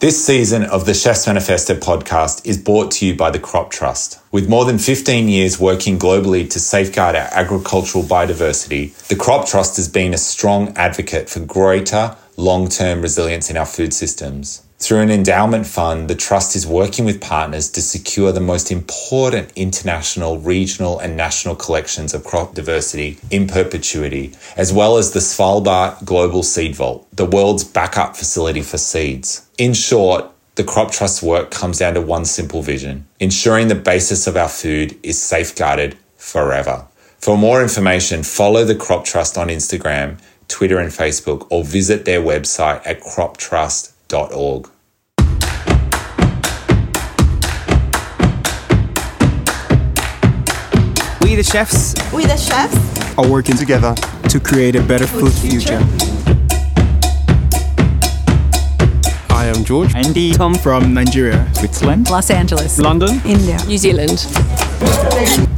This season of the Chef's Manifesto podcast is brought to you by the Crop Trust. With more than 15 years working globally to safeguard our agricultural biodiversity, the Crop Trust has been a strong advocate for greater long term resilience in our food systems. Through an endowment fund, the Trust is working with partners to secure the most important international, regional, and national collections of crop diversity in perpetuity, as well as the Svalbard Global Seed Vault, the world's backup facility for seeds. In short, the Crop Trust's work comes down to one simple vision ensuring the basis of our food is safeguarded forever. For more information, follow the Crop Trust on Instagram, Twitter, and Facebook, or visit their website at croptrust.org. We the chefs We the chefs are working together to create a better food future. I am George. Andy Tom from Nigeria. Switzerland. Los Angeles, London. India, New Zealand.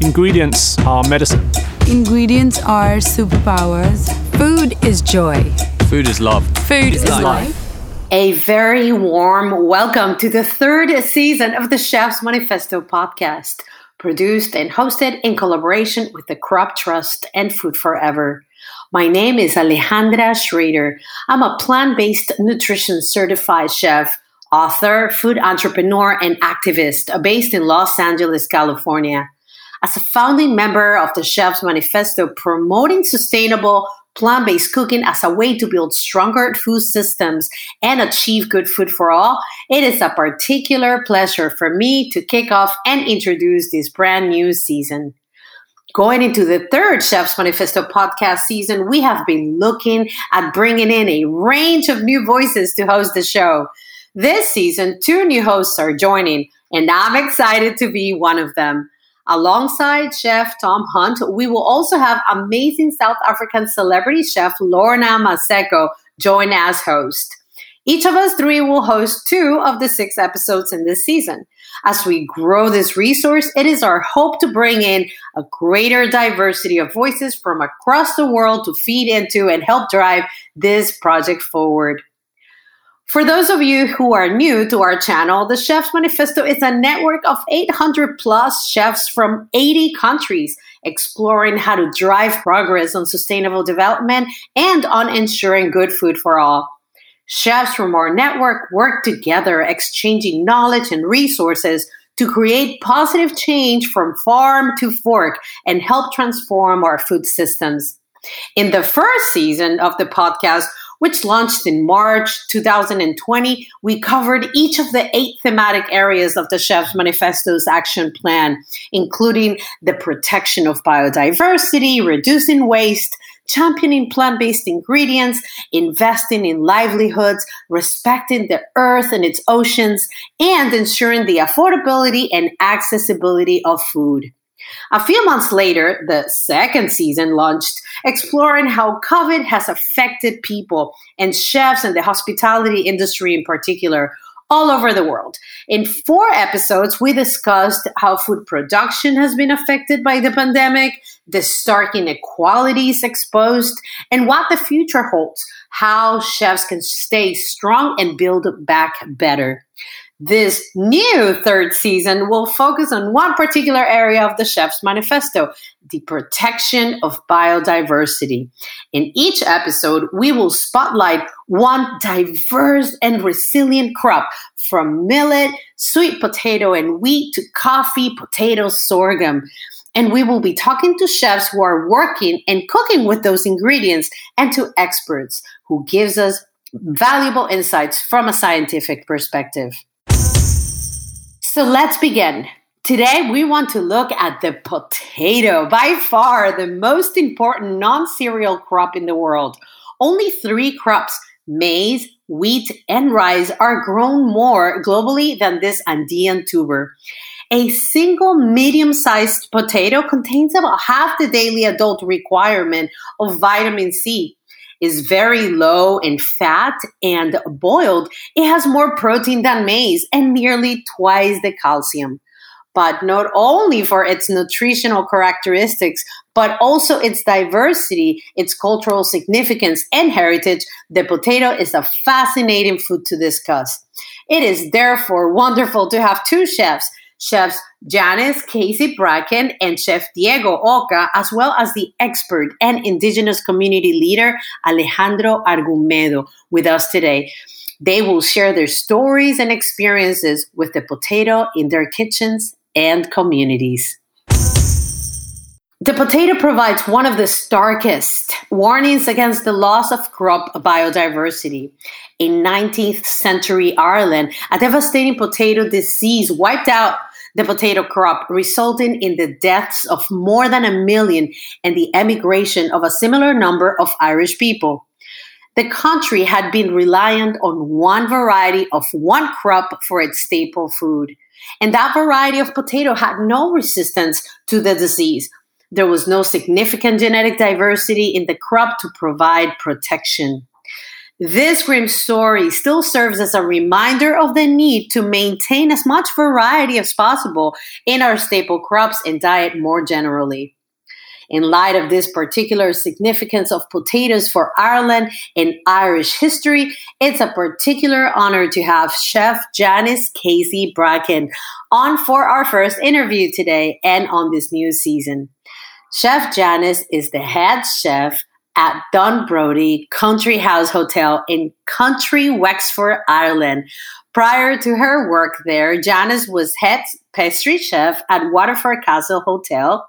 Ingredients are medicine. Ingredients are superpowers. Food is joy. Food is love. Food is, life. A very warm welcome to the third season of the Chef's Manifesto podcast, produced and hosted in collaboration with the Crop Trust and Food Forever. My name is Alejandra Schrader. I'm a plant based nutrition certified chef, author, food entrepreneur, and activist based in Los Angeles, California. As a founding member of the Chef's Manifesto promoting sustainable plant based cooking as a way to build stronger food systems and achieve good food for all, it is a particular pleasure for me to kick off and introduce this brand new season. Going into the third Chef's Manifesto podcast season, we have been looking at bringing in a range of new voices to host the show. This season, two new hosts are joining, and I'm excited to be one of them. Alongside Chef Tom Hunt, we will also have amazing South African celebrity chef Lorna Maseko join as host. Each of us three will host two of the six episodes in this season. As we grow this resource, it is our hope to bring in a greater diversity of voices from across the world to feed into and help drive this project forward. For those of you who are new to our channel, the Chef's Manifesto is a network of 800 plus chefs from 80 countries exploring how to drive progress on sustainable development and on ensuring good food for all. Chefs from our network work together, exchanging knowledge and resources to create positive change from farm to fork and help transform our food systems. In the first season of the podcast, which launched in March 2020, we covered each of the eight thematic areas of the Chef's Manifesto's action plan, including the protection of biodiversity, reducing waste, championing plant based ingredients, investing in livelihoods, respecting the earth and its oceans, and ensuring the affordability and accessibility of food. A few months later, the second season launched, exploring how COVID has affected people and chefs and the hospitality industry in particular all over the world. In four episodes, we discussed how food production has been affected by the pandemic, the stark inequalities exposed, and what the future holds, how chefs can stay strong and build back better. This new third season will focus on one particular area of the Chef's Manifesto the protection of biodiversity. In each episode, we will spotlight one diverse and resilient crop from millet, sweet potato, and wheat to coffee, potato, sorghum. And we will be talking to chefs who are working and cooking with those ingredients and to experts who gives us valuable insights from a scientific perspective. So let's begin. Today, we want to look at the potato, by far the most important non cereal crop in the world. Only three crops, maize, wheat, and rice, are grown more globally than this Andean tuber. A single medium sized potato contains about half the daily adult requirement of vitamin C is very low in fat and boiled, it has more protein than maize and nearly twice the calcium. but not only for its nutritional characteristics, but also its diversity, its cultural significance, and heritage, the potato is a fascinating food to discuss. It is therefore wonderful to have two chefs, chefs Janice Casey Bracken and Chef Diego Oka, as well as the expert and indigenous community leader Alejandro Argumedo, with us today. They will share their stories and experiences with the potato in their kitchens and communities. The potato provides one of the starkest warnings against the loss of crop biodiversity. In 19th century Ireland, a devastating potato disease wiped out the potato crop, resulting in the deaths of more than a million and the emigration of a similar number of Irish people. The country had been reliant on one variety of one crop for its staple food. And that variety of potato had no resistance to the disease. There was no significant genetic diversity in the crop to provide protection. This grim story still serves as a reminder of the need to maintain as much variety as possible in our staple crops and diet more generally in light of this particular significance of potatoes for Ireland and Irish history, it's a particular honor to have Chef Janice Casey Bracken on for our first interview today and on this new season. Chef Janice is the head chef at Dunbrody Country House Hotel in County Wexford, Ireland. Prior to her work there, Janice was head pastry chef at Waterford Castle Hotel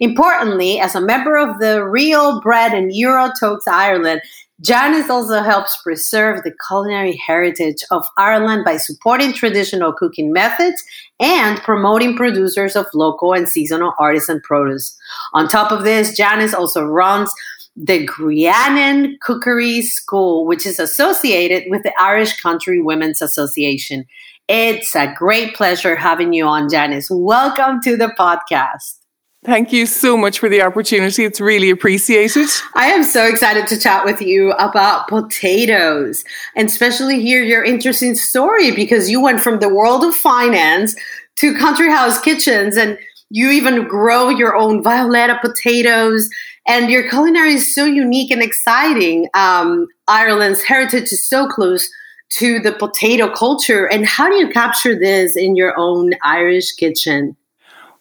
Importantly, as a member of the Real Bread and Euro Euro-Toques Ireland, Janice also helps preserve the culinary heritage of Ireland by supporting traditional cooking methods and promoting producers of local and seasonal artisan produce. On top of this, Janice also runs the Griannan Cookery School, which is associated with the Irish Country Women's Association. It's a great pleasure having you on, Janice. Welcome to the podcast. Thank you so much for the opportunity. It's really appreciated. I am so excited to chat with you about potatoes and especially hear your interesting story because you went from the world of finance to country house kitchens and you even grow your own violetta potatoes and your culinary is so unique and exciting. Um, Ireland's heritage is so close to the potato culture. And how do you capture this in your own Irish kitchen?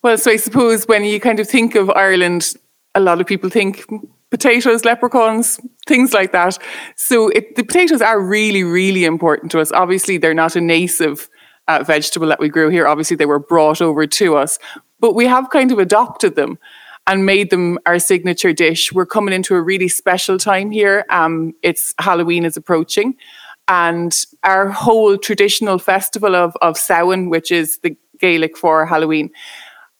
Well, so I suppose when you kind of think of Ireland, a lot of people think potatoes, leprechauns, things like that. So it, the potatoes are really, really important to us. Obviously, they're not a native uh, vegetable that we grew here. Obviously, they were brought over to us, but we have kind of adopted them and made them our signature dish. We're coming into a really special time here. Um, it's Halloween is approaching, and our whole traditional festival of of Samhain, which is the Gaelic for Halloween,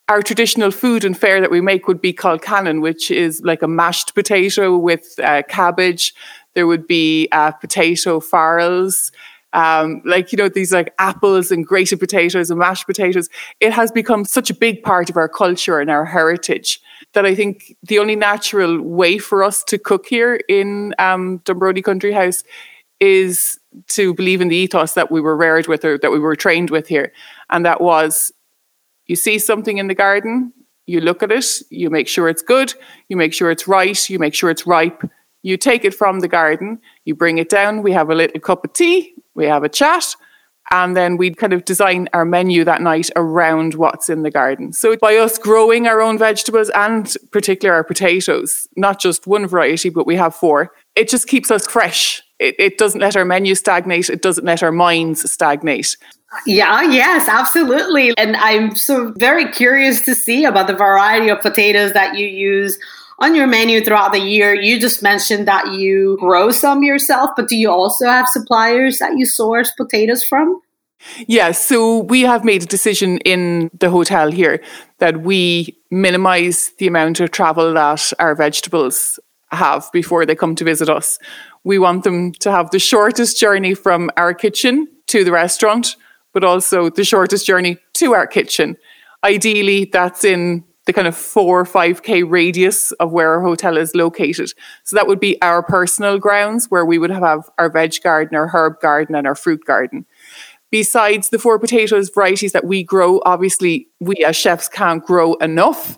our traditional food and fare that we make would be called cannon, which is like a mashed potato with uh, cabbage. There would be uh, potato farls, um, like you know these like apples and grated potatoes and mashed potatoes. It has become such a big part of our culture and our heritage that I think the only natural way for us to cook here in um, Country House is to believe in the ethos that we were reared with or that we were trained with here, and that was you see something in the garden, you look at it, you make sure it's good, you make sure it's right, you make sure it's ripe. You take it from the garden, you bring it down, we have a little cup of tea, we have a chat, and then we'd kind of design our menu that night around what's in the garden. So by us growing our own vegetables and particularly our potatoes, not just one variety, but we have four, it just keeps us fresh. It, it doesn't let our menu stagnate, it doesn't let our minds stagnate. Yeah, yes, absolutely. And I'm so very curious to see about the variety of potatoes that you use on your menu throughout the year. You just mentioned that you grow some yourself, but do you also have suppliers that you source potatoes from? Yes, yeah, so we have made a decision in the hotel here that we minimize the amount of travel that our vegetables have before they come to visit us. We want them to have the shortest journey from our kitchen to the restaurant but also the shortest journey to our kitchen. Ideally, that's in the kind of four or 5K radius of where our hotel is located. So that would be our personal grounds where we would have our veg garden, our herb garden, and our fruit garden. besides the four potatoes varieties that we grow, obviously we as chefs can't grow enough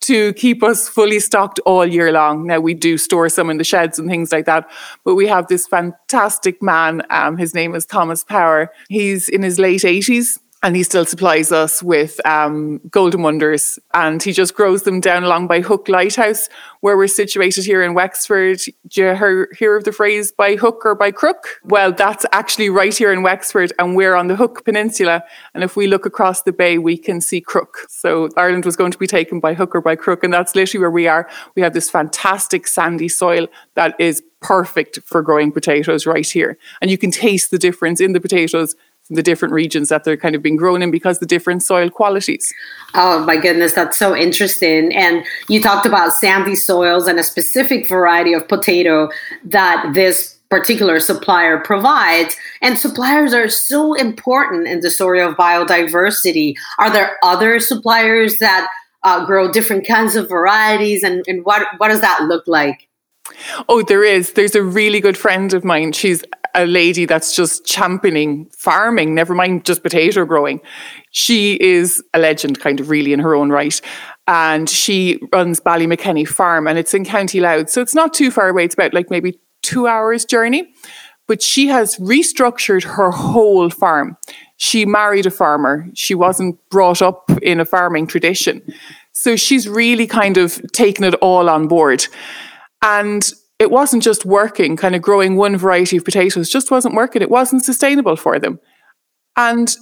to keep us fully stocked all year long. Now we do store some in the sheds and things like that, but we have this fantastic man. Um, his name is Thomas Power. He's in his late 80s and he still supplies us with um, golden wonders. And he just grows them down along by hook lighthouse where we're situated here in wexford. Do you hear, hear of the phrase by hook or by crook? Well that's actually right here in wexford and we're on the hook peninsula. And if we look across the bay we can see crook. So ireland was going to be taken by hook or by crook and that's literally where we are. We have this fantastic sandy soil that is perfect for growing potatoes right here. And you can taste the difference in the potatoes the different regions that they're kind of being grown in because the different soil qualities. Oh my goodness, that's so interesting. And you talked about sandy soils and a specific variety of potato that this particular supplier provides. And suppliers are so important in the story of biodiversity. Are there other suppliers that uh, grow different kinds of varieties? And, and what, what does that look like? Oh, there is. There's a really good friend of mine. She's a lady that's just championing farming, never mind just potato growing. She is a legend, kind of really in her own right. And she runs Ballymakenny Farm and it's in County Louth. So it's not too far away. It's about like maybe two hours journey. But she has restructured her whole farm. She married a farmer. She wasn't brought up in a farming tradition. So she's really kind of taken it all on board. And it wasn't just working, kind of growing one variety of potatoes just wasn't working. It wasn't sustainable for them. And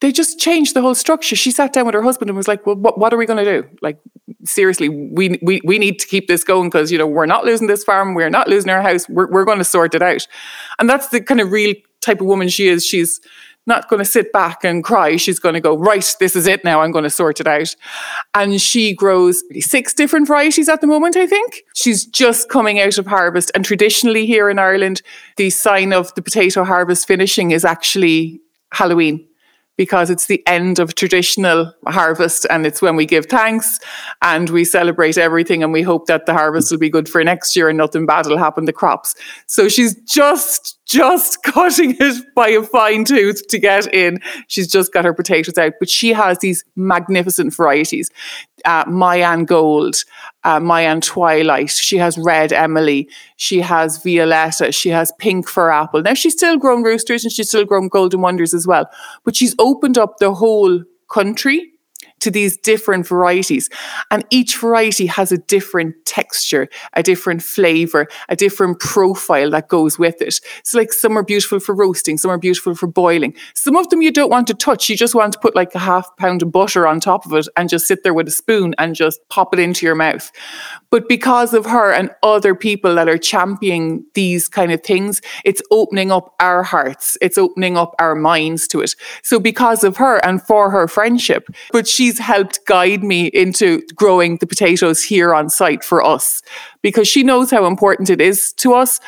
they just changed the whole structure. She sat down with her husband and was like, well, what, what are we going to do? Like, seriously, we, we, we need to keep this going because, you know, we're not losing this farm. We're not losing our house. We're, we're going to sort it out. And that's the kind of real type of woman she is. She's not going to sit back and cry. She's going to go, right, this is it now. I'm going to sort it out. And she grows six different varieties at the moment, I think. She's just coming out of harvest. And traditionally here in Ireland, the sign of the potato harvest finishing is actually Halloween because it's the end of traditional harvest and it's when we give thanks and we celebrate everything and we hope that the harvest will be good for next year and nothing bad will happen to crops. So she's just just cutting it by a fine tooth to get in. She's just got her potatoes out, but she has these magnificent varieties. Uh, Mayan Gold, uh, Mayan Twilight. She has Red Emily. She has Violetta. She has Pink Fir Apple. Now she's still grown roosters and she's still grown Golden Wonders as well, but she's opened up the whole country to these different varieties. And each variety has a different texture, a different flavor, a different profile that goes with it. So, like, some are beautiful for roasting, some are beautiful for boiling. Some of them you don't want to touch. You just want to put like a half pound of butter on top of it and just sit there with a spoon and just pop it into your mouth. But because of her and other people that are championing these kind of things, it's opening up our hearts, it's opening up our minds to it. So, because of her and for her friendship, but she she's helped guide me into growing the potatoes here on site for us because she knows how important it is to us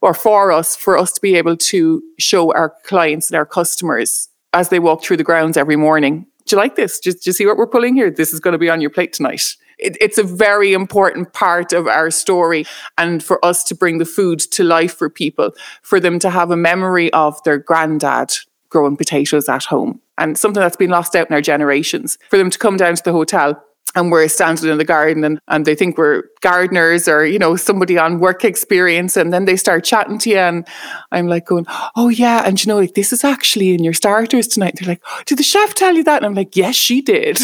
or for us for us to be able to show our clients and our customers as they walk through the grounds every morning. Do you like this? Do, do you see what we're pulling here? This is going to be on your plate tonight. It, it's a very important part of our story and for us to bring the food to life for people, for them to have a memory of their granddad growing potatoes at home and something that's been lost out in our generations. For them to come down to the hotel and we're standing in the garden and, and they think we're gardeners or, you know, somebody on work experience. And then they start chatting to you. And I'm like going, oh, yeah. And, you know, like, this is actually in your starters tonight. They're like, did the chef tell you that? And I'm like, yes, she did.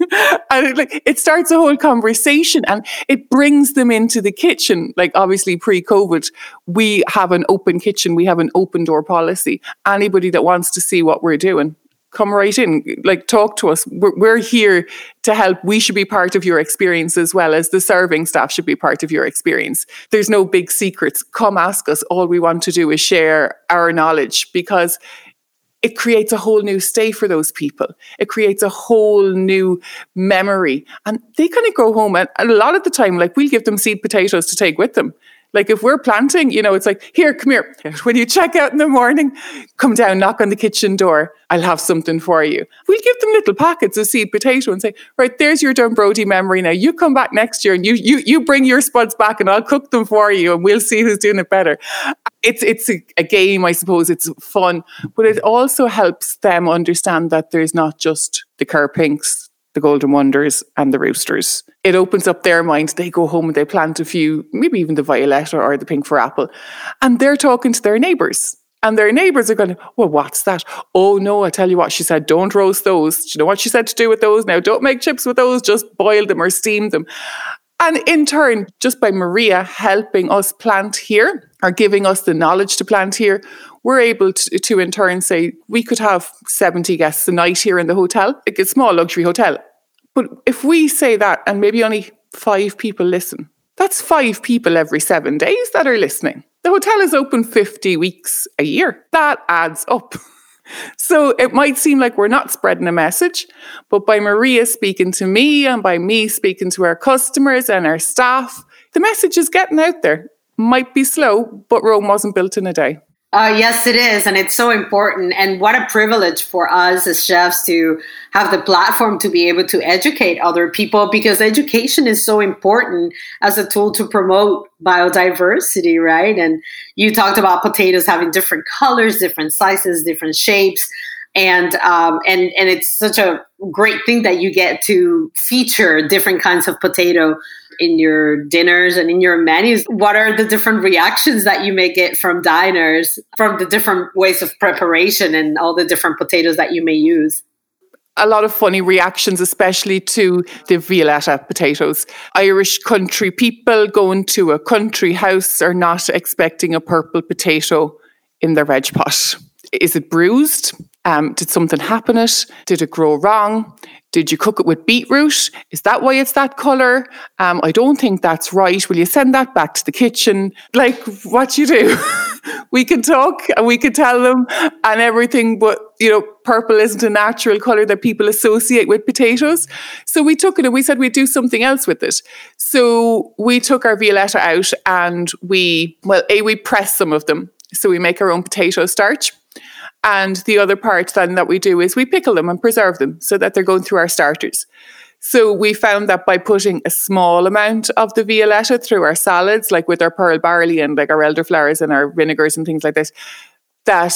and it, like it starts a whole conversation and it brings them into the kitchen. Like obviously pre-covid we have an open kitchen we have an open door policy. Anybody that wants to see what we're doing come right in. Like talk to us. We're, we're, here to help. We should be part of your experience as well as the serving staff should be part of your experience. There's no big secrets. Come ask us. All we want to do is share our knowledge because it creates a whole new stay for those people. It creates a whole new memory. And they kind of go home and a lot of the time, like we'll give them seed potatoes to take with them. Like if we're planting, you know, it's like, here, come here. When you check out in the morning, come down, knock on the kitchen door. I'll have something for you. We'll give them little packets of seed potato and say, right, there's your Dunbrody memory now. You come back next year and you you you bring your spuds back and I'll cook them for you and we'll see who's doing it better. It's it's a, a game, I suppose. It's fun, but it also helps them understand that there's not just the Kerr Pinks, the Golden Wonders, and the Roosters. It opens up their minds. They go home and they plant a few, maybe even the violet or, or the pink fir apple, and they're talking to their neighbours. And their neighbours are going, Well, what's that? Oh, no, I tell you what, she said, don't roast those. Do you know what she said to do with those? Now, don't make chips with those, just boil them or steam them. And in turn, just by Maria helping us plant here or giving us the knowledge to plant here, we're able to, to in turn say we could have 70 guests a night here in the hotel, like a small luxury hotel. But if we say that and maybe only five people listen, that's five people every seven days that are listening. The hotel is open 50 weeks a year. That adds up. So it might seem like we're not spreading a message, but by Maria speaking to me and by me speaking to our customers and our staff, the message is getting out there. Might be slow, but Rome wasn't built in a day. Uh, yes, it is. And it's so important. And what a privilege for us as chefs to have the platform to be able to educate other people because education is so important as a tool to promote biodiversity, right? And you talked about potatoes having different colors, different sizes, different shapes. And um, and and it's such a great thing that you get to feature different kinds of potato in your dinners and in your menus what are the different reactions that you may get from diners from the different ways of preparation and all the different potatoes that you may use a lot of funny reactions, especially to the Violetta potatoes. Irish country people going to a country house are not expecting a purple potato in their veg pot. Is it bruised? Um, did something happen it? Did it grow wrong? Did you cook it with beetroot? Is that why it's that colour? Um, I don't think that's right. Will you send that back to the kitchen? Like what you do? we can talk and we can tell them and everything, but you know, purple isn't a natural colour that people associate with potatoes. So we took it and we said we'd do something else with it. So we took our violetta out and we, well, A, we press some of them. So we make our own potato starch. And the other part then that we do is we pickle them and preserve them so that they're going through our starters. So we found that by putting a small amount of the violetta through our salads, like with our pearl barley and like our elderflowers and our vinegars and things like this, that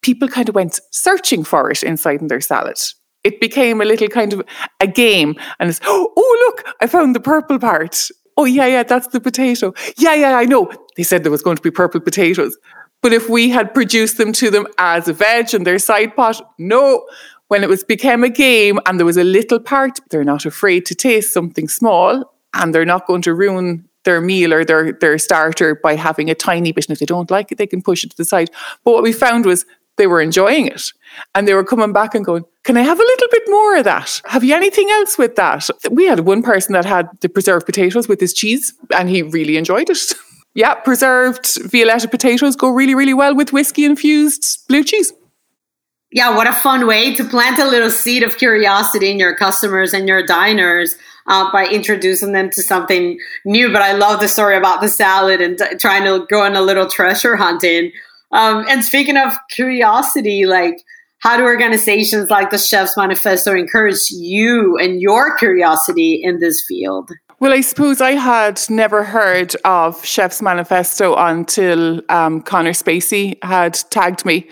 people kind of went searching for it inside in their salad. It became a little kind of a game. And it's, oh, look, I found the purple part. Oh, yeah, yeah, that's the potato. Yeah, yeah, I know. They said there was going to be purple potatoes. But if we had produced them to them as a veg in their side pot, no. When it was became a game and there was a little part, they're not afraid to taste something small and they're not going to ruin their meal or their, their starter by having a tiny bit. And if they don't like it, they can push it to the side. But what we found was they were enjoying it and they were coming back and going, Can I have a little bit more of that? Have you anything else with that? We had one person that had the preserved potatoes with his cheese and he really enjoyed it. Yeah, preserved Violetta potatoes go really, really well with whiskey infused blue cheese. Yeah, what a fun way to plant a little seed of curiosity in your customers and your diners uh, by introducing them to something new. But I love the story about the salad and t- trying to go on a little treasure hunting. Um, and speaking of curiosity, like how do organizations like the Chef's Manifesto encourage you and your curiosity in this field? Well, I suppose I had never heard of Chef's Manifesto until um, Conor Spacey had tagged me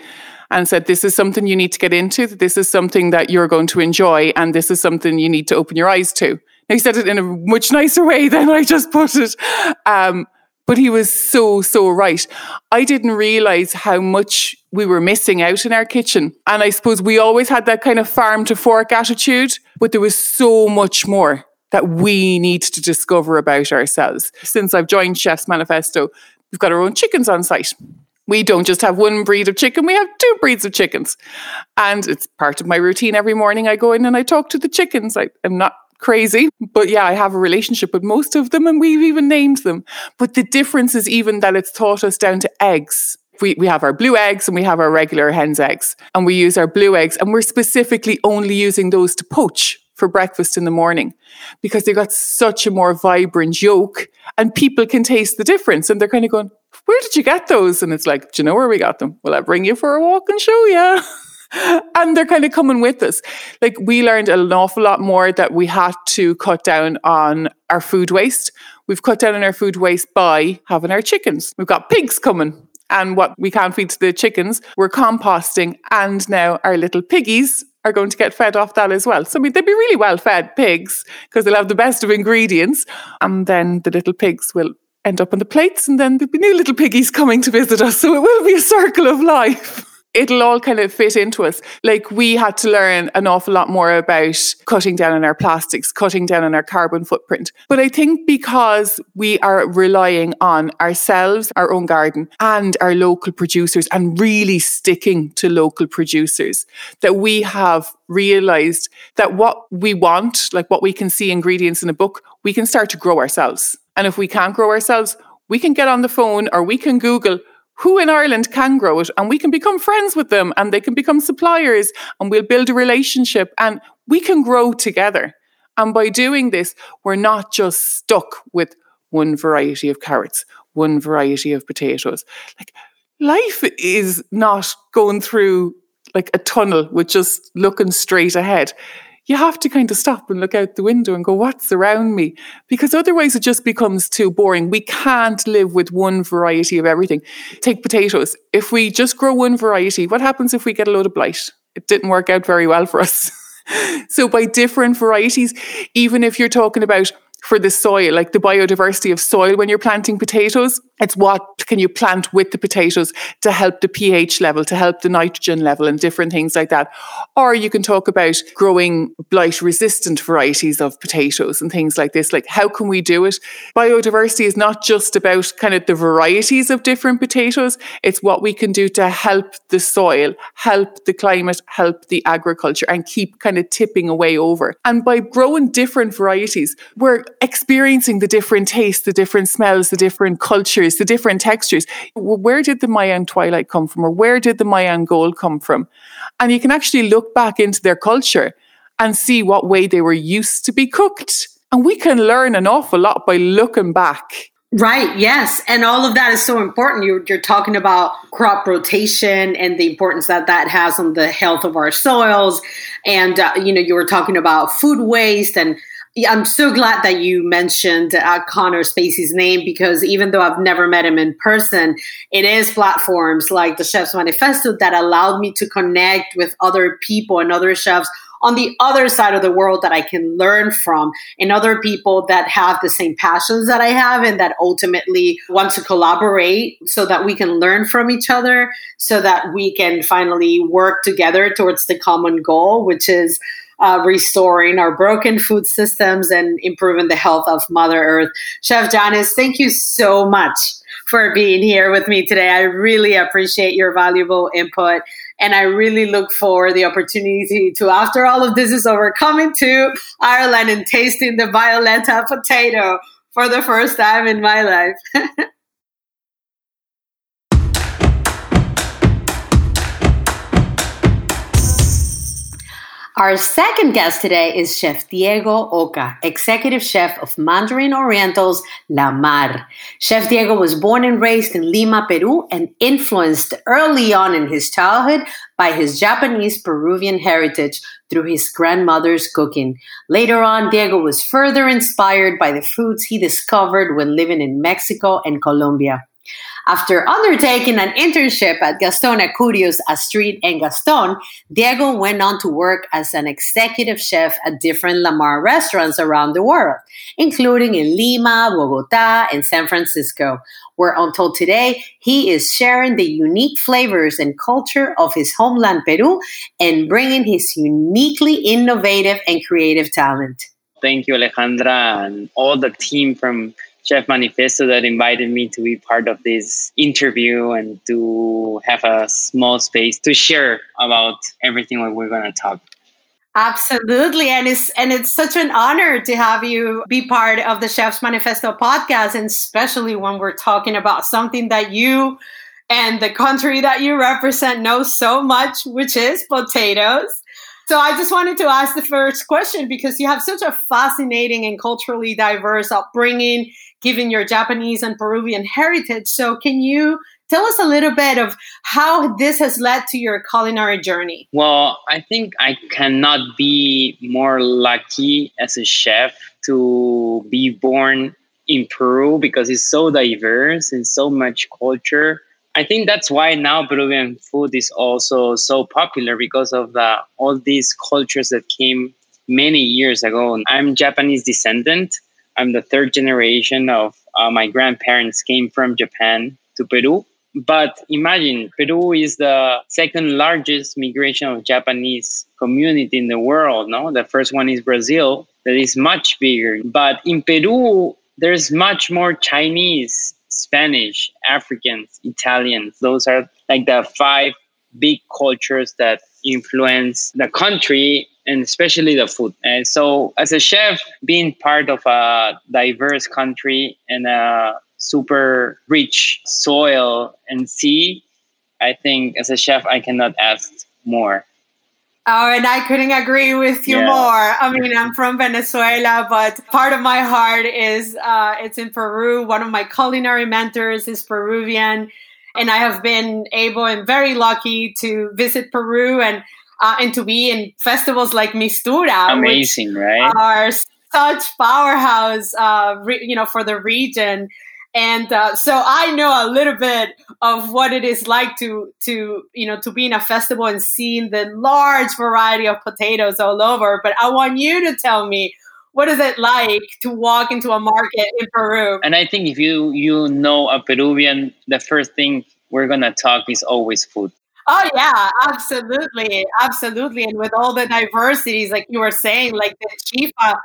and said, This is something you need to get into. This is something that you're going to enjoy. And this is something you need to open your eyes to. Now, he said it in a much nicer way than I just put it. Um, but he was so, so right. I didn't realize how much we were missing out in our kitchen. And I suppose we always had that kind of farm to fork attitude, but there was so much more that we need to discover about ourselves. Since I've joined Chef's Manifesto, we've got our own chickens on site. We don't just have one breed of chicken, we have two breeds of chickens. And it's part of my routine every morning. I go in and I talk to the chickens. I, am not crazy, but yeah, I have a relationship with most of them and we've even named them. But the difference is even that it's taught us down to eggs. We, we have our blue eggs and we have our regular hen's eggs. And we use our blue eggs and we're specifically only using those to poach for breakfast in the morning because they got such a more vibrant yolk and people can taste the difference and they're kind of going, where did you get those? And it's like, do you know where we got them? Will I bring you for a walk and show you? and they're kind of coming with us. Like we learned an awful lot more that we had to cut down on our food waste. We've cut down on our food waste by having our chickens. We've got pigs coming. And what we can't feed to the chickens, we're composting. And now our little piggies are going to get fed off that as well. So I mean, they'd be really well fed pigs because they'll have the best of ingredients. And then the little pigs will end up on the plates and then there'll be new little piggies coming to visit us. So it will be a circle of life. It'll all kind of fit into us. Like we had to learn an awful lot more about cutting down on our plastics, cutting down on our carbon footprint. But I think because we are relying on ourselves, our own garden, and our local producers, and really sticking to local producers, that we have realized that what we want, like what we can see ingredients in a book, we can start to grow ourselves. And if we can't grow ourselves, we can get on the phone or we can Google who in Ireland can grow it and we can become friends with them and they can become suppliers and we'll build a relationship and we can grow together. And by doing this, we're not just stuck with one variety of carrots, one variety of potatoes. Like life is not going through like a tunnel with just looking straight ahead you have to kind of stop and look out the window and go, what's around me? Because otherwise it just becomes too boring. We can't live with one variety of everything. Take potatoes. If we just grow one variety, what happens if we get a load of blight? It didn't work out very well for us. so by different varieties, even if you're talking about for the soil, like the biodiversity of soil when you're planting potatoes. It's what can you plant with the potatoes to help the pH level, to help the nitrogen level, and different things like that. Or you can talk about growing blight resistant varieties of potatoes and things like this. Like, how can we do it? Biodiversity is not just about kind of the varieties of different potatoes, it's what we can do to help the soil, help the climate, help the agriculture, and keep kind of tipping away over. And by growing different varieties, we're experiencing the different tastes, the different smells, the different cultures, the different textures. Where did the Mayan twilight come from, or where did the Mayan gold come from? And you can actually look back into their culture and see what way they were used to be cooked. And we can learn an awful lot by looking back. Right. Yes. And all of that is so important. You're, you're talking about crop rotation and the importance that that has on the health of our soils. And, uh, you know, you were talking about food waste and yeah, I'm so glad that you mentioned uh, Conor Spacey's name because even though I've never met him in person, it is platforms like the Chefs Manifesto that allowed me to connect with other people and other chefs on the other side of the world that I can learn from and other people that have the same passions that I have and that ultimately want to collaborate so that we can learn from each other so that we can finally work together towards the common goal, which is uh, restoring our broken food systems and improving the health of Mother Earth. Chef Janice, thank you so much for being here with me today. I really appreciate your valuable input. And I really look for the opportunity to, after all of this is over, coming to Ireland and tasting the Violetta potato for the first time in my life. Our second guest today is Chef Diego Oka, executive chef of Mandarin Oriental's La Mar. Chef Diego was born and raised in Lima, Peru, and influenced early on in his childhood by his Japanese Peruvian heritage through his grandmother's cooking. Later on, Diego was further inspired by the foods he discovered when living in Mexico and Colombia. After undertaking an internship at Gaston Acurio's Astrid and Gaston, Diego went on to work as an executive chef at different La Mar restaurants around the world, including in Lima, Bogota, and San Francisco, where until today he is sharing the unique flavors and culture of his homeland Peru and bringing his uniquely innovative and creative talent. Thank you, Alejandra, and all the team from Chef Manifesto that invited me to be part of this interview and to have a small space to share about everything that we're going to talk. Absolutely, and it's and it's such an honor to have you be part of the Chef's Manifesto podcast, and especially when we're talking about something that you and the country that you represent know so much, which is potatoes. So I just wanted to ask the first question because you have such a fascinating and culturally diverse upbringing, given your Japanese and Peruvian heritage. So can you tell us a little bit of how this has led to your culinary journey? Well, I think I cannot be more lucky as a chef to be born in Peru because it's so diverse and so much culture. I think that's why now Peruvian food is also so popular because of the, all these cultures that came many years ago. I'm Japanese descendant. I'm the third generation of uh, my grandparents came from Japan to Peru. But imagine Peru is the second largest migration of Japanese community in the world. No, the first one is Brazil, that is much bigger. But in Peru, there's much more Chinese, Spanish, Africans, Italians. Those are like the five big cultures that influence the country and especially the food. And so, as a chef, being part of a diverse country and a super rich soil and sea, I think as a chef, I cannot ask more. Oh, and I couldn't agree with you Yeah. more. I mean, I'm from Venezuela, but part of my heart is uh, it's in Peru. One of my culinary mentors is Peruvian, and I have been able and very lucky to visit Peru and uh, and to be in festivals like Mistura, Amazing, right? are such powerhouse, uh, re- you know, for the region. And uh, so I know a little bit of what it is like to to you know to be in a festival and seeing the large variety of potatoes all over. But I want you to tell me what is it like to walk into a market in Peru? and I think if you you know a Peruvian, the first thing we're gonna talk is always food. Oh yeah, absolutely, absolutely. And with all the diversities, like you were saying, like the chifa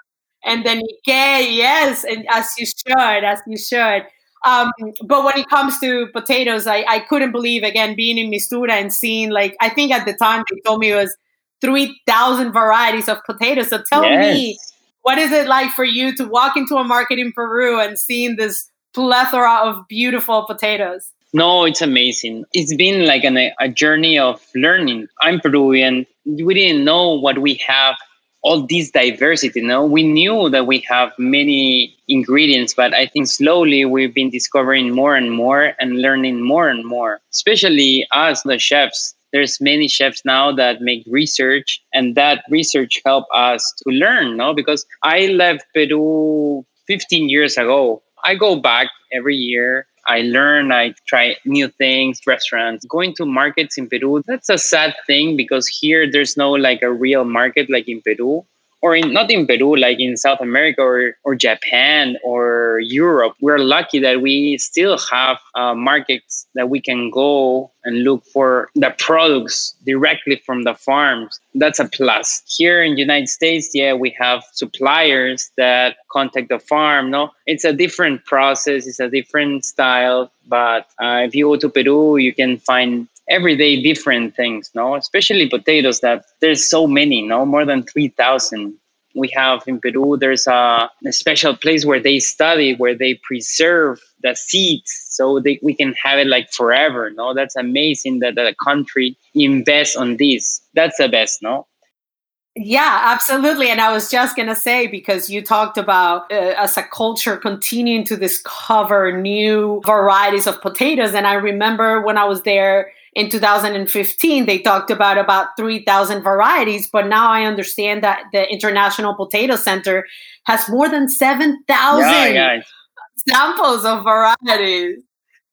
and the Nikkei, yes, and as you should, as you should. Um, but when it comes to potatoes, I, I couldn't believe again being in Mistura and seeing like I think at the time they told me it was three thousand varieties of potatoes. So tell me, Yes. What is it like for you to walk into a market in Peru and seeing this plethora of beautiful potatoes? No, it's amazing. It's been like an, a journey of learning. I'm Peruvian. We didn't know what we have, all this diversity. No, we knew that we have many ingredients, but I think slowly we've been discovering more and more and learning more and more. Especially us, the chefs. There's many chefs now that make research, and that research help us to learn. No, because I left Peru 15 years ago. I go back every year I learn, I try new things, restaurants. Going to markets in Peru, that's a sad thing because here there's no like a real market like in Peru. Or in, not in Peru, like in South America or, or Japan or Europe. We're lucky that we still have uh, markets that we can go and look for the products directly from the farms. That's a plus. Here in the United States, yeah, we have suppliers that contact the farm. No, it's a different process. It's a different style. But uh, if you go to Peru, you can find everyday different things. No, especially potatoes. That there's so many. No, more than three thousand. We have in Peru. There's a, a special place where they study, where they preserve the seeds, so they, we can have it like forever. No, that's amazing that the country invests on this. That's the best. No. Yeah, absolutely. And I was just going to say, because you talked about uh, as a culture continuing to discover new varieties of potatoes. And I remember when I was there in 2015, they talked about about 3,000 varieties. But now I understand that the International Potato Center has more than 7,000 Yeah, yeah. samples of varieties.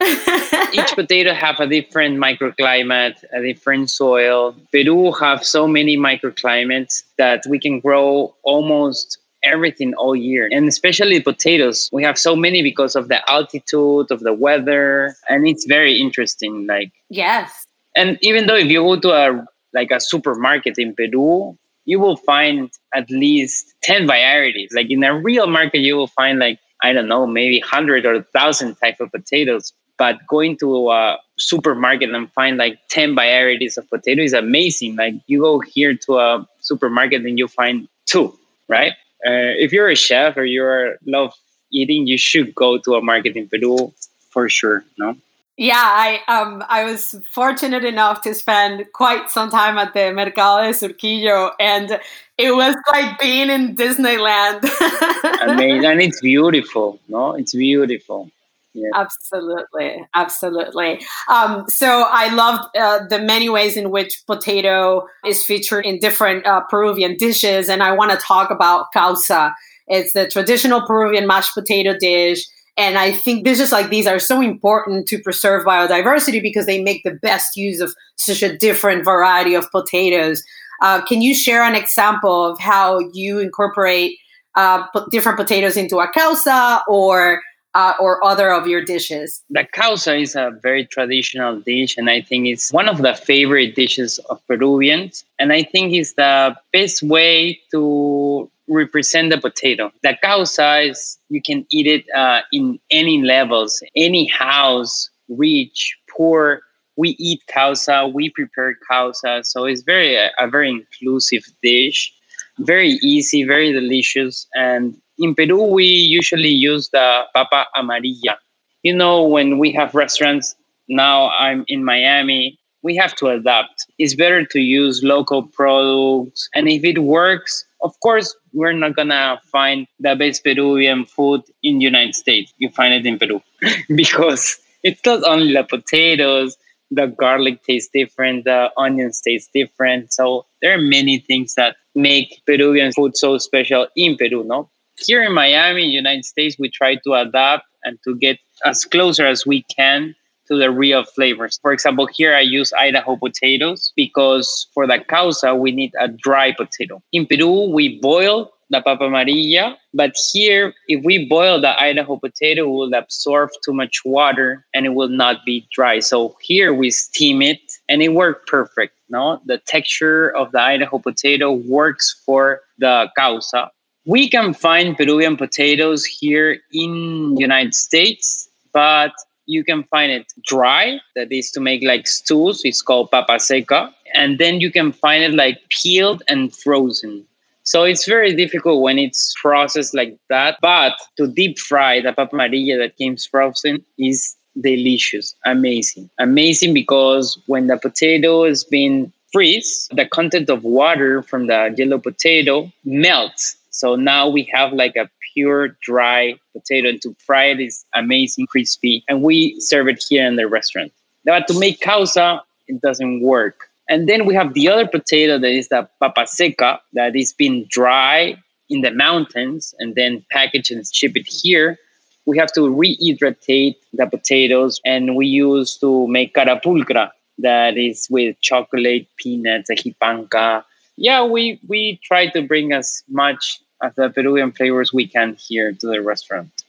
each potato have a different microclimate, a different soil. Peru have so many microclimates that we can grow almost everything all year. And especially potatoes, we have so many because of the altitude of the weather, and it's very interesting. Like, yes. and even though if you go to a like a supermarket in Peru, you will find at least ten varieties. Like in a real market, you will find like I don't know, maybe hundred or thousand type of potatoes but going to a supermarket and find like 10 varieties of potato is amazing like you go here to a supermarket and you find two right uh, if you're a chef or you love eating you should go to a market in peru for sure no Yeah, I um I was fortunate enough to spend quite some time at the Mercado de Surquillo, and it was like being in Disneyland. Amazing, and it's beautiful. No, it's beautiful. Yeah. Absolutely, absolutely. Um, so I love uh, the many ways in which potato is featured in different uh, Peruvian dishes, and I want to talk about causa. It's the traditional Peruvian mashed potato dish and I think dishes like these are so important to preserve biodiversity because they make the best use of such a different variety of potatoes. Uh, can you share an example of how you incorporate uh, different potatoes into a causa or uh, or other of your dishes? The causa is a very traditional dish, and I think it's one of the favorite dishes of Peruvians. And I think it's the best way to represent the potato. The causa is you can eat it uh, in any levels, any house, rich, poor. We eat causa, we prepare causa, so it's very a, a very inclusive dish, very easy, very delicious. And in Peru, we usually use the papa amarilla. You know, when we have restaurants now, I'm in Miami we have to adapt. It's better to use local products. And if it works, of course, we're not gonna find the best Peruvian food in the United States. You find it in Peru because it's not only the potatoes, the garlic tastes different, the onions taste different. So there are many things that make Peruvian food so special in Peru, no? Here in Miami, United States, we try to adapt and to get as closer as we can to the real flavors. For example, here I use Idaho potatoes because for the causa, we need a dry potato. In Peru, we boil the papa amarilla, but here, if we boil the Idaho potato, it will absorb too much water and it will not be dry. So here we steam it and it worked perfect. No, the texture of the Idaho potato works for the causa. We can find Peruvian potatoes here in United States, but you can find it dry, that is to make like stews. It's called papa seca. And then you can find it like peeled and frozen. So it's very difficult when it's processed like that. But to deep fry the papa that came frozen is delicious, amazing. Amazing because when the potato has been freeze, the content of water from the yellow potato melts. So now we have like a pure dry potato and to fry it is amazing, crispy. And we serve it here in the restaurant. But to make causa, it doesn't work. And then we have the other potato that is the papa seca that is being dry in the mountains and then packaged and ship it here. We have to rehydrate the potatoes and we use to make carapulcra that is with chocolate, peanuts, ajipanca. Yeah, we, we try to bring as much of the Peruvian flavors we can here to the restaurant.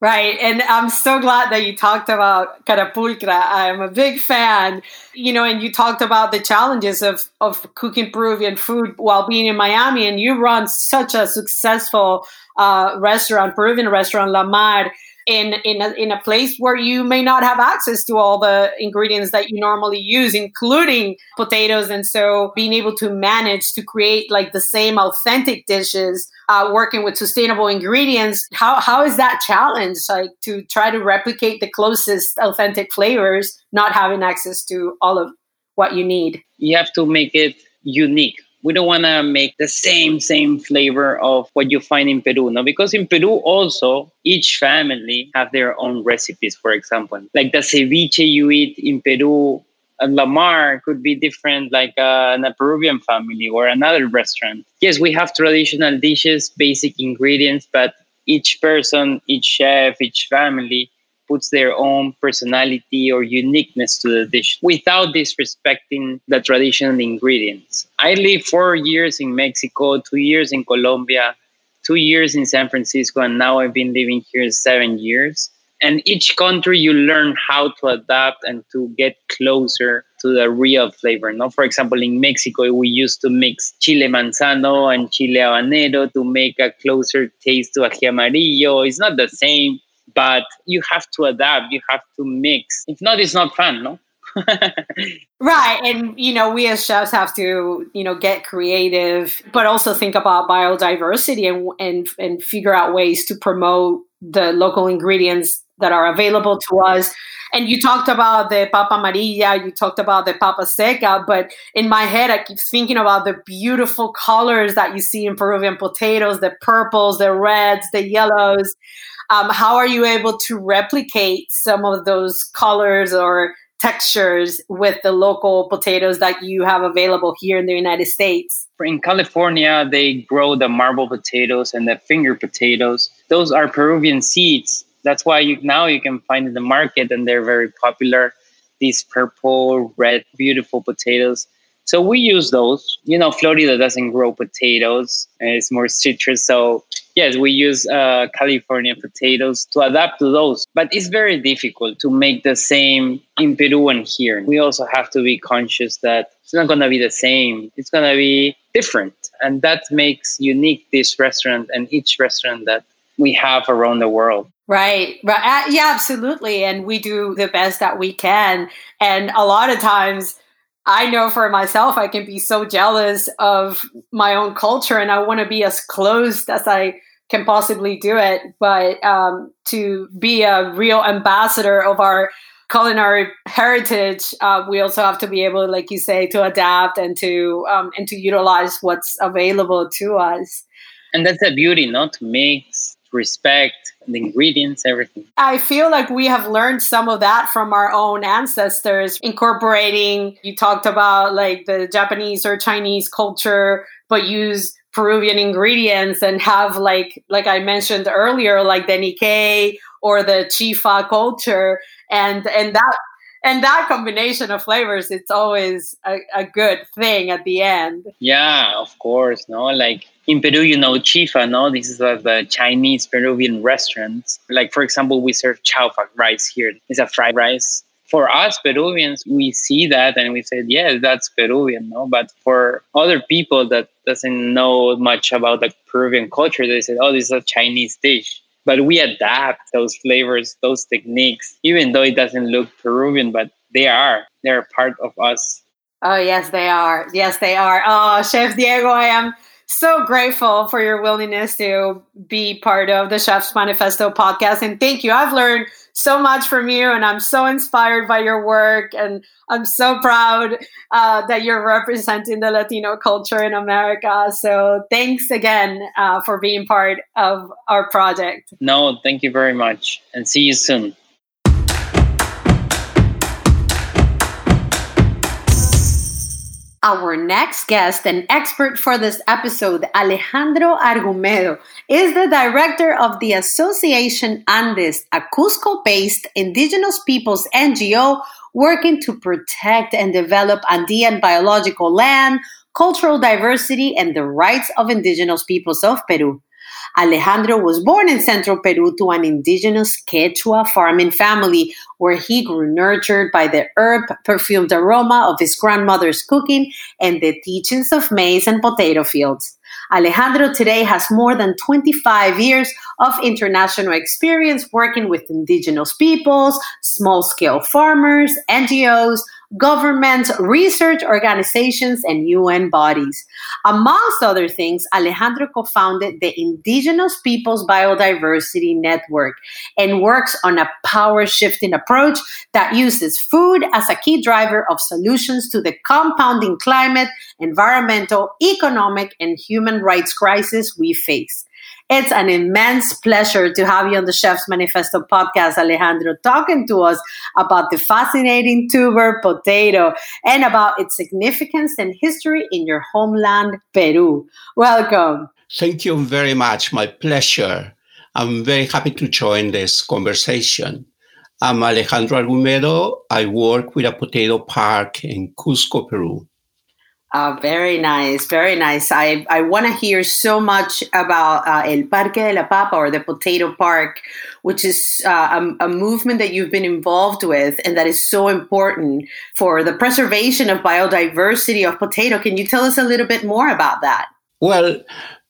Right. And I'm so glad that you talked about Carapulcra. I'm a big fan, you know, and you talked about the challenges of, of cooking Peruvian food while being in Miami. And you run such a successful uh, restaurant, Peruvian restaurant, La Mar in in a, in a place where you may not have access to all the ingredients that you normally use including potatoes. And so being able to manage to create like the same authentic dishes uh, working with sustainable ingredients how, how is that challenge? Like to try to replicate the closest authentic flavors not having access to all of what you need. You have to make it unique we don't want to make the same same flavor of what you find in Peru, no? Because in Peru also each family have their own recipes. For example, like the ceviche you eat in Peru, and La Mar could be different, like uh, a Peruvian family or another restaurant. Yes, we have traditional dishes, basic ingredients, but each person, each chef, each family puts their own personality or uniqueness to the dish without disrespecting the traditional ingredients. I lived four years in Mexico, two years in Colombia, two years in San Francisco, and now I've been living here seven years. And each country, you learn how to adapt and to get closer to the real flavor. No, for example, in Mexico, we used to mix chile manzano and chile habanero to make a closer taste to ají amarillo. It's not the same but you have to adapt you have to mix if not it's not fun no right and you know we as chefs have to you know get creative but also think about biodiversity and and and figure out ways to promote the local ingredients that are available to us. And you talked about the papa amarilla, you talked about the papa seca, but in my head, I keep thinking about the beautiful colors that you see in Peruvian potatoes the purples, the reds, the yellows. Um, how are you able to replicate some of those colors or textures with the local potatoes that you have available here in the United States? In California, they grow the marble potatoes and the finger potatoes. Those are Peruvian seeds. That's why you now you can find in the market and they're very popular. These purple, red, beautiful potatoes. So we use those. You know, Florida doesn't grow potatoes; it's more citrus. So yes, we use uh, California potatoes to adapt to those. But it's very difficult to make the same in Peru and here. We also have to be conscious that it's not going to be the same. It's going to be different, and that makes unique this restaurant and each restaurant that we have around the world. Right. Right. Uh, yeah, absolutely. And we do the best that we can. And a lot of times I know for myself, I can be so jealous of my own culture and I want to be as close as I can possibly do it. But um, to be a real ambassador of our culinary heritage, uh, we also have to be able, like you say, to adapt and to um, and to utilize what's available to us. And that's the beauty, not to mix, respect, the ingredients, everything. I feel like we have learned some of that from our own ancestors, incorporating, you talked about like the Japanese or Chinese culture, but use Peruvian ingredients and have like like I mentioned earlier, like the Nikkei or the Chifa culture. And and that and that combination of flavors it's always a, a, good thing at the end. Yeah of course no? Like in peru you know chifa no? This is a, the chinese peruvian restaurants. Like for example we serve chaufa rice here. It's a fried rice for us peruvians we see that and we say yeah that's peruvian no but for other people that doesn't know much about the peruvian culture they say oh this is a chinese dish but we adapt those flavors, those techniques, even though it doesn't look Peruvian, but they are. They're part of us. Oh, yes, they are. Yes, they are. Oh, Chef Diego, I am so grateful for your willingness to be part of the Chef's Manifesto podcast. And thank you. I've learned so much from you, and I'm so inspired by your work. And I'm so proud uh, that you're representing the Latino culture in America. So thanks again uh, for being part of our project. No, thank you very much, and see you soon. Our next guest and expert for this episode, Alejandro Argumedo, is the director of the Association Andes, a Cusco based indigenous peoples NGO working to protect and develop Andean biological land, cultural diversity, and the rights of indigenous peoples of Peru. Alejandro was born in central Peru to an indigenous Quechua farming family where he grew nurtured by the herb perfumed aroma of his grandmother's cooking and the teachings of maize and potato fields. Alejandro today has more than 25 years of international experience working with indigenous peoples, small scale farmers, NGOs, governments, research organizations, and UN bodies. Amongst other things, Alejandro co founded the Indigenous Peoples Biodiversity Network and works on a power shifting approach that uses food as a key driver of solutions to the compounding climate, environmental, economic, and human rights crisis we face. It's an immense pleasure to have you on the Chef's Manifesto podcast, Alejandro, talking to us about the fascinating tuber potato and about its significance and history in your homeland, Peru. Welcome. Thank you very much. My pleasure. I'm very happy to join this conversation. I'm Alejandro Argumedo. I work with a potato park in Cusco, Peru. Uh, very nice, very nice. I, I want to hear so much about uh, El Parque de la Papa or the Potato Park, which is uh, a, a, movement that you've been involved with and that is so important for the preservation of biodiversity of potato. Can you tell us a little bit more about that? Well,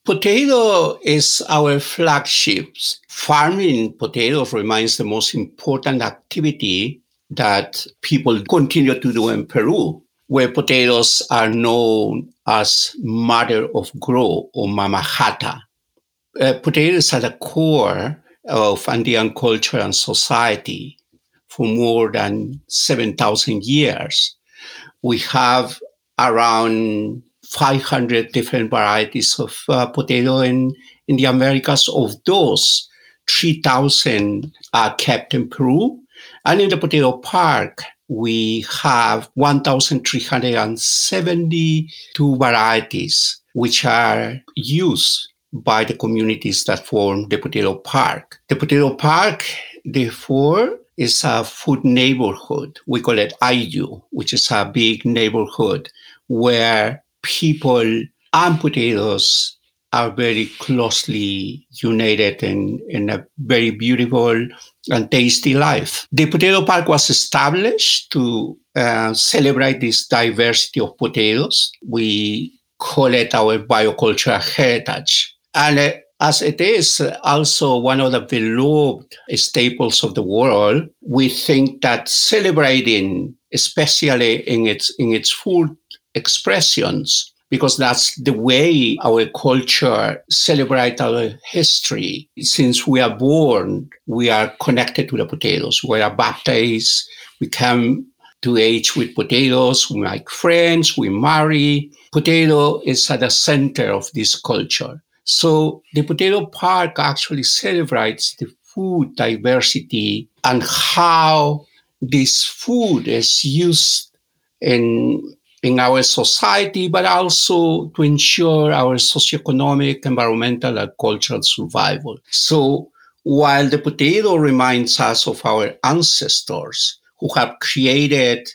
potato is our flagship. Farming potatoes remains the most important activity that people continue to do in Peru where potatoes are known as mother of growth or mamahata. Uh, potatoes are the core of Andean culture and society for more than 7,000 years. We have around 500 different varieties of uh, potato in, in the Americas. Of those, 3,000 are kept in Peru. And in the potato park, we have 1,372 varieties which are used by the communities that form the potato park. The potato park, therefore, is a food neighborhood. We call it ayllu, which is a big neighborhood where people and potatoes are very closely united in, in a very beautiful and tasty life. The Potato Park was established to uh, celebrate this diversity of potatoes. We call it our biocultural heritage. And uh, as it is also one of the beloved staples of the world, we think that celebrating, especially in its in its food expressions, because that's the way our culture celebrates our history. Since we are born, we are connected to the potatoes. We are baptized. We come to age with potatoes. We make friends. We marry. Potato is at the center of this culture. So the Potato Park actually celebrates the food diversity and how this food is used in in our society, but also to ensure our socioeconomic, environmental, and cultural survival. So while the potato reminds us of our ancestors who have created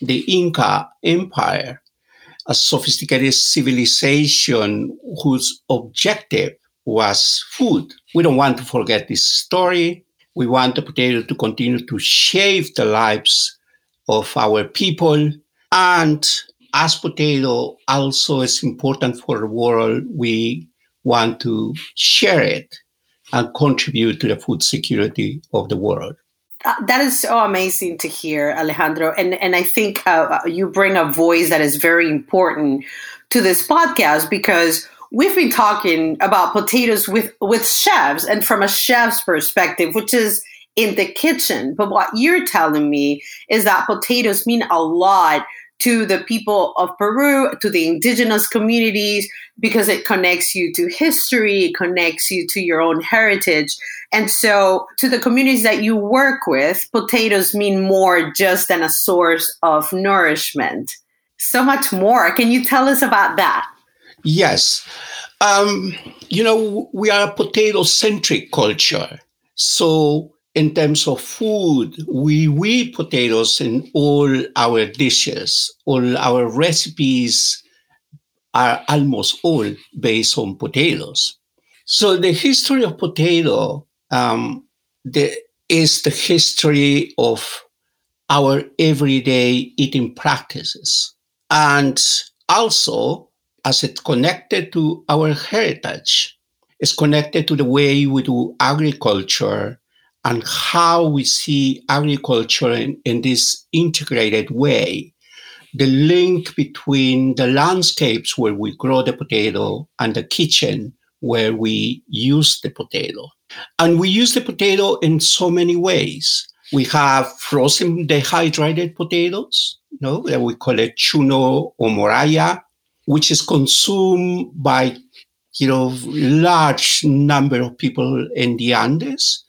the Inca Empire, a sophisticated civilization whose objective was food. We don't want to forget this story. We want the potato to continue to shape the lives of our people. And as potato also is important for the world, we want to share it and contribute to the food security of the world. Uh, that is so amazing to hear, Alejandro. And and I think uh, uh, you bring a voice that is very important to this podcast because we've been talking about potatoes with with chefs and from a chef's perspective, which is in the kitchen. But what you're telling me is that potatoes mean a lot to the people of Peru, to the indigenous communities, because it connects you to history, it connects you to your own heritage. And so, to the communities that you work with, potatoes mean more just than a source of nourishment. So much more. Can you tell us about that? Yes. Um, you know, we are a potato centric culture. So, in terms of food, we weed potatoes in all our dishes. All our recipes are almost all based on potatoes. So the history of potato um, the, is the history of our everyday eating practices. And also, as it's connected to our heritage, it's connected to the way we do agriculture and how we see agriculture in, in this integrated way. The link between the landscapes where we grow the potato and the kitchen where we use the potato. And we use the potato in so many ways. We have frozen dehydrated potatoes, you know, that we call it chuno or moraya, which is consumed by you know large number of people in the Andes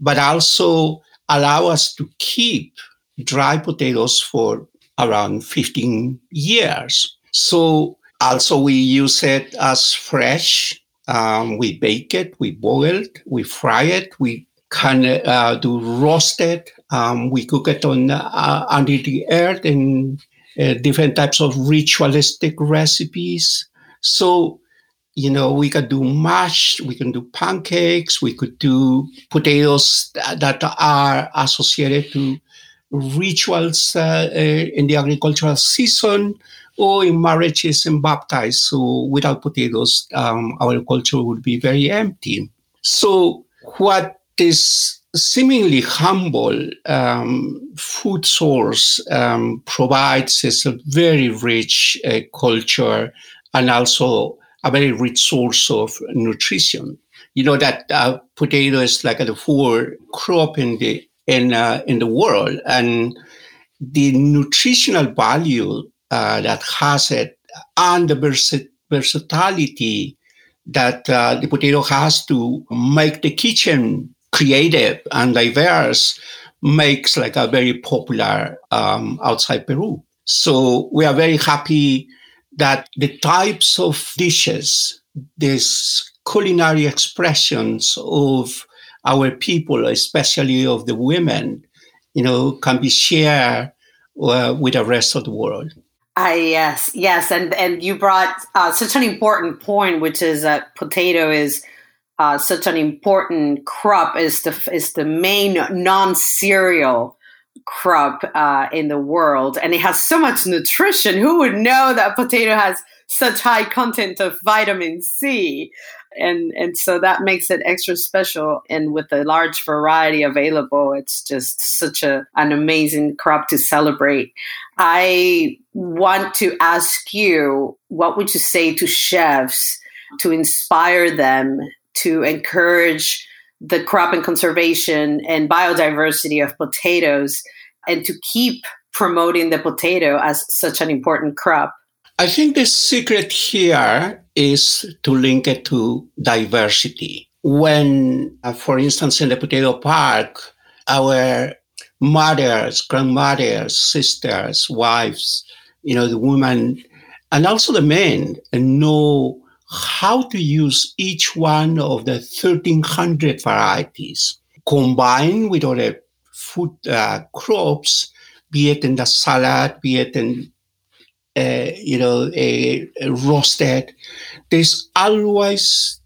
but also allow us to keep dry potatoes for around 15 years. So also we use it as fresh. Um, we bake it, we boil it, we fry it, we can uh, do roasted. Um, we cook it on uh, under the earth in uh, different types of ritualistic recipes. So you know, we could do mash, we can do pancakes, we could do potatoes that are associated to rituals uh, uh, in the agricultural season or in marriages and baptized. So without potatoes, um, our culture would be very empty. So what this seemingly humble um, food source um, provides is a very rich uh, culture and also a very rich source of nutrition. you know that uh, potato is like the fourth crop in the in uh, in the world, and the nutritional value uh, that has it and the vers- versatility that uh, the potato has to make the kitchen creative and diverse makes like a very popular um, outside Peru. So we are very happy that the types of dishes, these culinary expressions of our people, especially of the women, you know, can be shared uh, with the rest of the world. Ah, yes, yes, and and you brought uh, such an important point, which is that potato is uh, such an important crop. is the is the main non-cereal crop uh, in the world, and it has so much nutrition. Who would know that potato has such high content of vitamin C? and and so that makes it extra special and with the large variety available it's just such a an amazing crop to celebrate i want to ask you what would you say to chefs to inspire them to encourage the crop and conservation and biodiversity of potatoes and to keep promoting the potato as such an important crop I think the secret here is to link it to diversity. When, uh, for instance, in the potato park, our mothers, grandmothers, sisters, wives, you know, the women, and also the men know how to use each one of the 1300 varieties combined with other food uh, crops, be it in the salad, be it in uh, you know, a, a roasted. There's always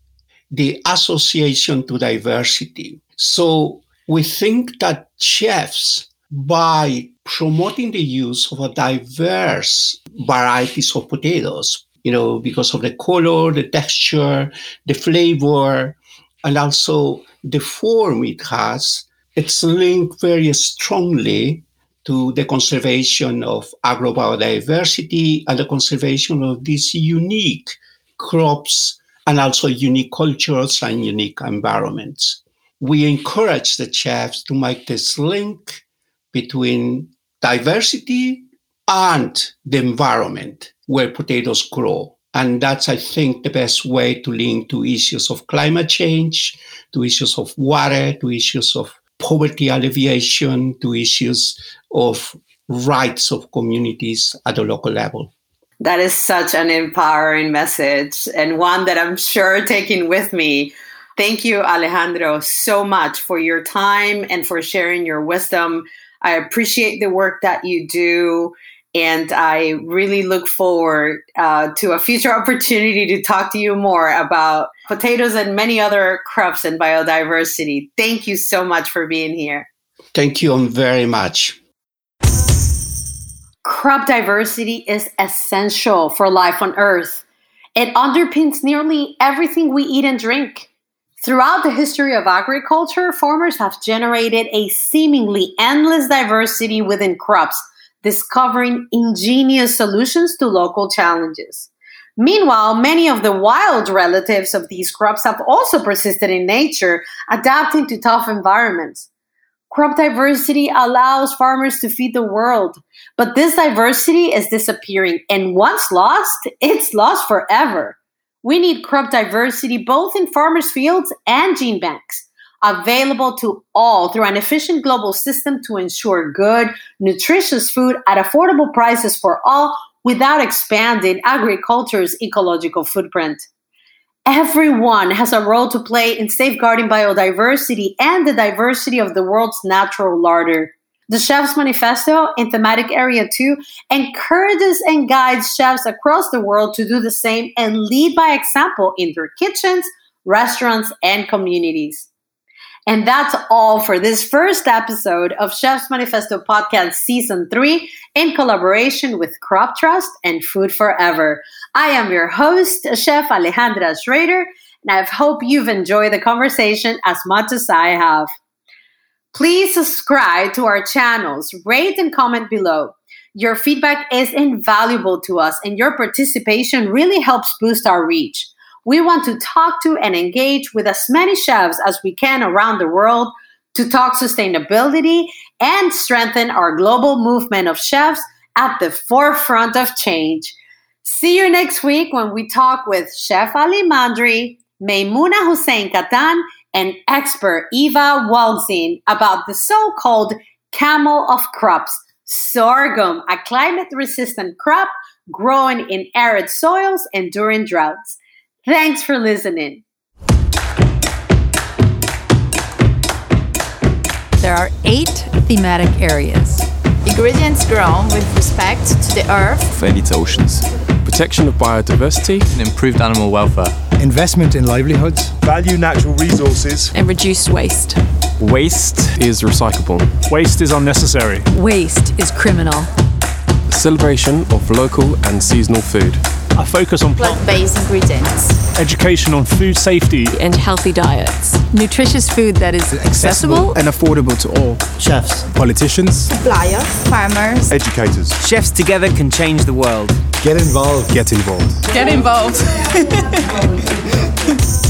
the association to diversity. So we think that chefs, by promoting the use of a diverse varieties of potatoes, you know, because of the color, the texture, the flavor, and also the form it has, it's linked very strongly to the conservation of agrobiodiversity and the conservation of these unique crops and also unique cultures and unique environments. We encourage the chefs to make this link between diversity and the environment where potatoes grow. And that's, I think, the best way to link to issues of climate change, to issues of water, to issues of poverty alleviation, to issues of rights of communities at the local level. That is such an empowering message and one that I'm sure taking with me. Thank you, Alejandro, so much for your time and for sharing your wisdom. I appreciate the work that you do. And I really look forward uh, to a future opportunity to talk to you more about potatoes and many other crops and biodiversity. Thank you so much for being here. Thank you very much. Crop diversity is essential for life on Earth. It underpins nearly everything we eat and drink. Throughout the history of agriculture, farmers have generated a seemingly endless diversity within crops, discovering ingenious solutions to local challenges. Meanwhile, many of the wild relatives of these crops have also persisted in nature, adapting to tough environments. Crop diversity allows farmers to feed the world, but this diversity is disappearing. And once lost, it's lost forever. We need crop diversity both in farmers' fields and gene banks, available to all through an efficient global system to ensure good, nutritious food at affordable prices for all without expanding agriculture's ecological footprint. Everyone has a role to play in safeguarding biodiversity and the diversity of the world's natural larder. The Chef's Manifesto in Thematic Area 2 encourages and guides chefs across the world to do the same and lead by example in their kitchens, restaurants, and communities. And that's all for this first episode of Chef's Manifesto Podcast Season 3 in collaboration with Crop Trust and Food Forever. I am your host, Chef Alejandra Schrader, and I hope you've enjoyed the conversation as much as I have. Please subscribe to our channels, rate and comment below. Your feedback is invaluable to us, and your participation really helps boost our reach. We want to talk to and engage with as many chefs as we can around the world to talk sustainability and strengthen our global movement of chefs at the forefront of change. See you next week when we talk with Chef Ali Mandhry, Maimouna Hussein Katan, and expert Eva Weltzien about the so called camel of crops, sorghum, a climate resistant crop growing in arid soils and during droughts. Thanks for listening. There are eight thematic areas. Ingredients grown with respect to the earth and its oceans. Protection of biodiversity and improved animal welfare. Investment in livelihoods. Value natural resources. And reduce waste. Waste is recyclable. Waste is unnecessary. Waste is criminal. Celebration of local and seasonal food. A focus on plant-based ingredients. Education on food safety and healthy diets. Nutritious food that is accessible, accessible and affordable to all. Chefs, Politicians, suppliers, farmers, educators. Chefs together can change the world. Get involved. Get involved. Get involved.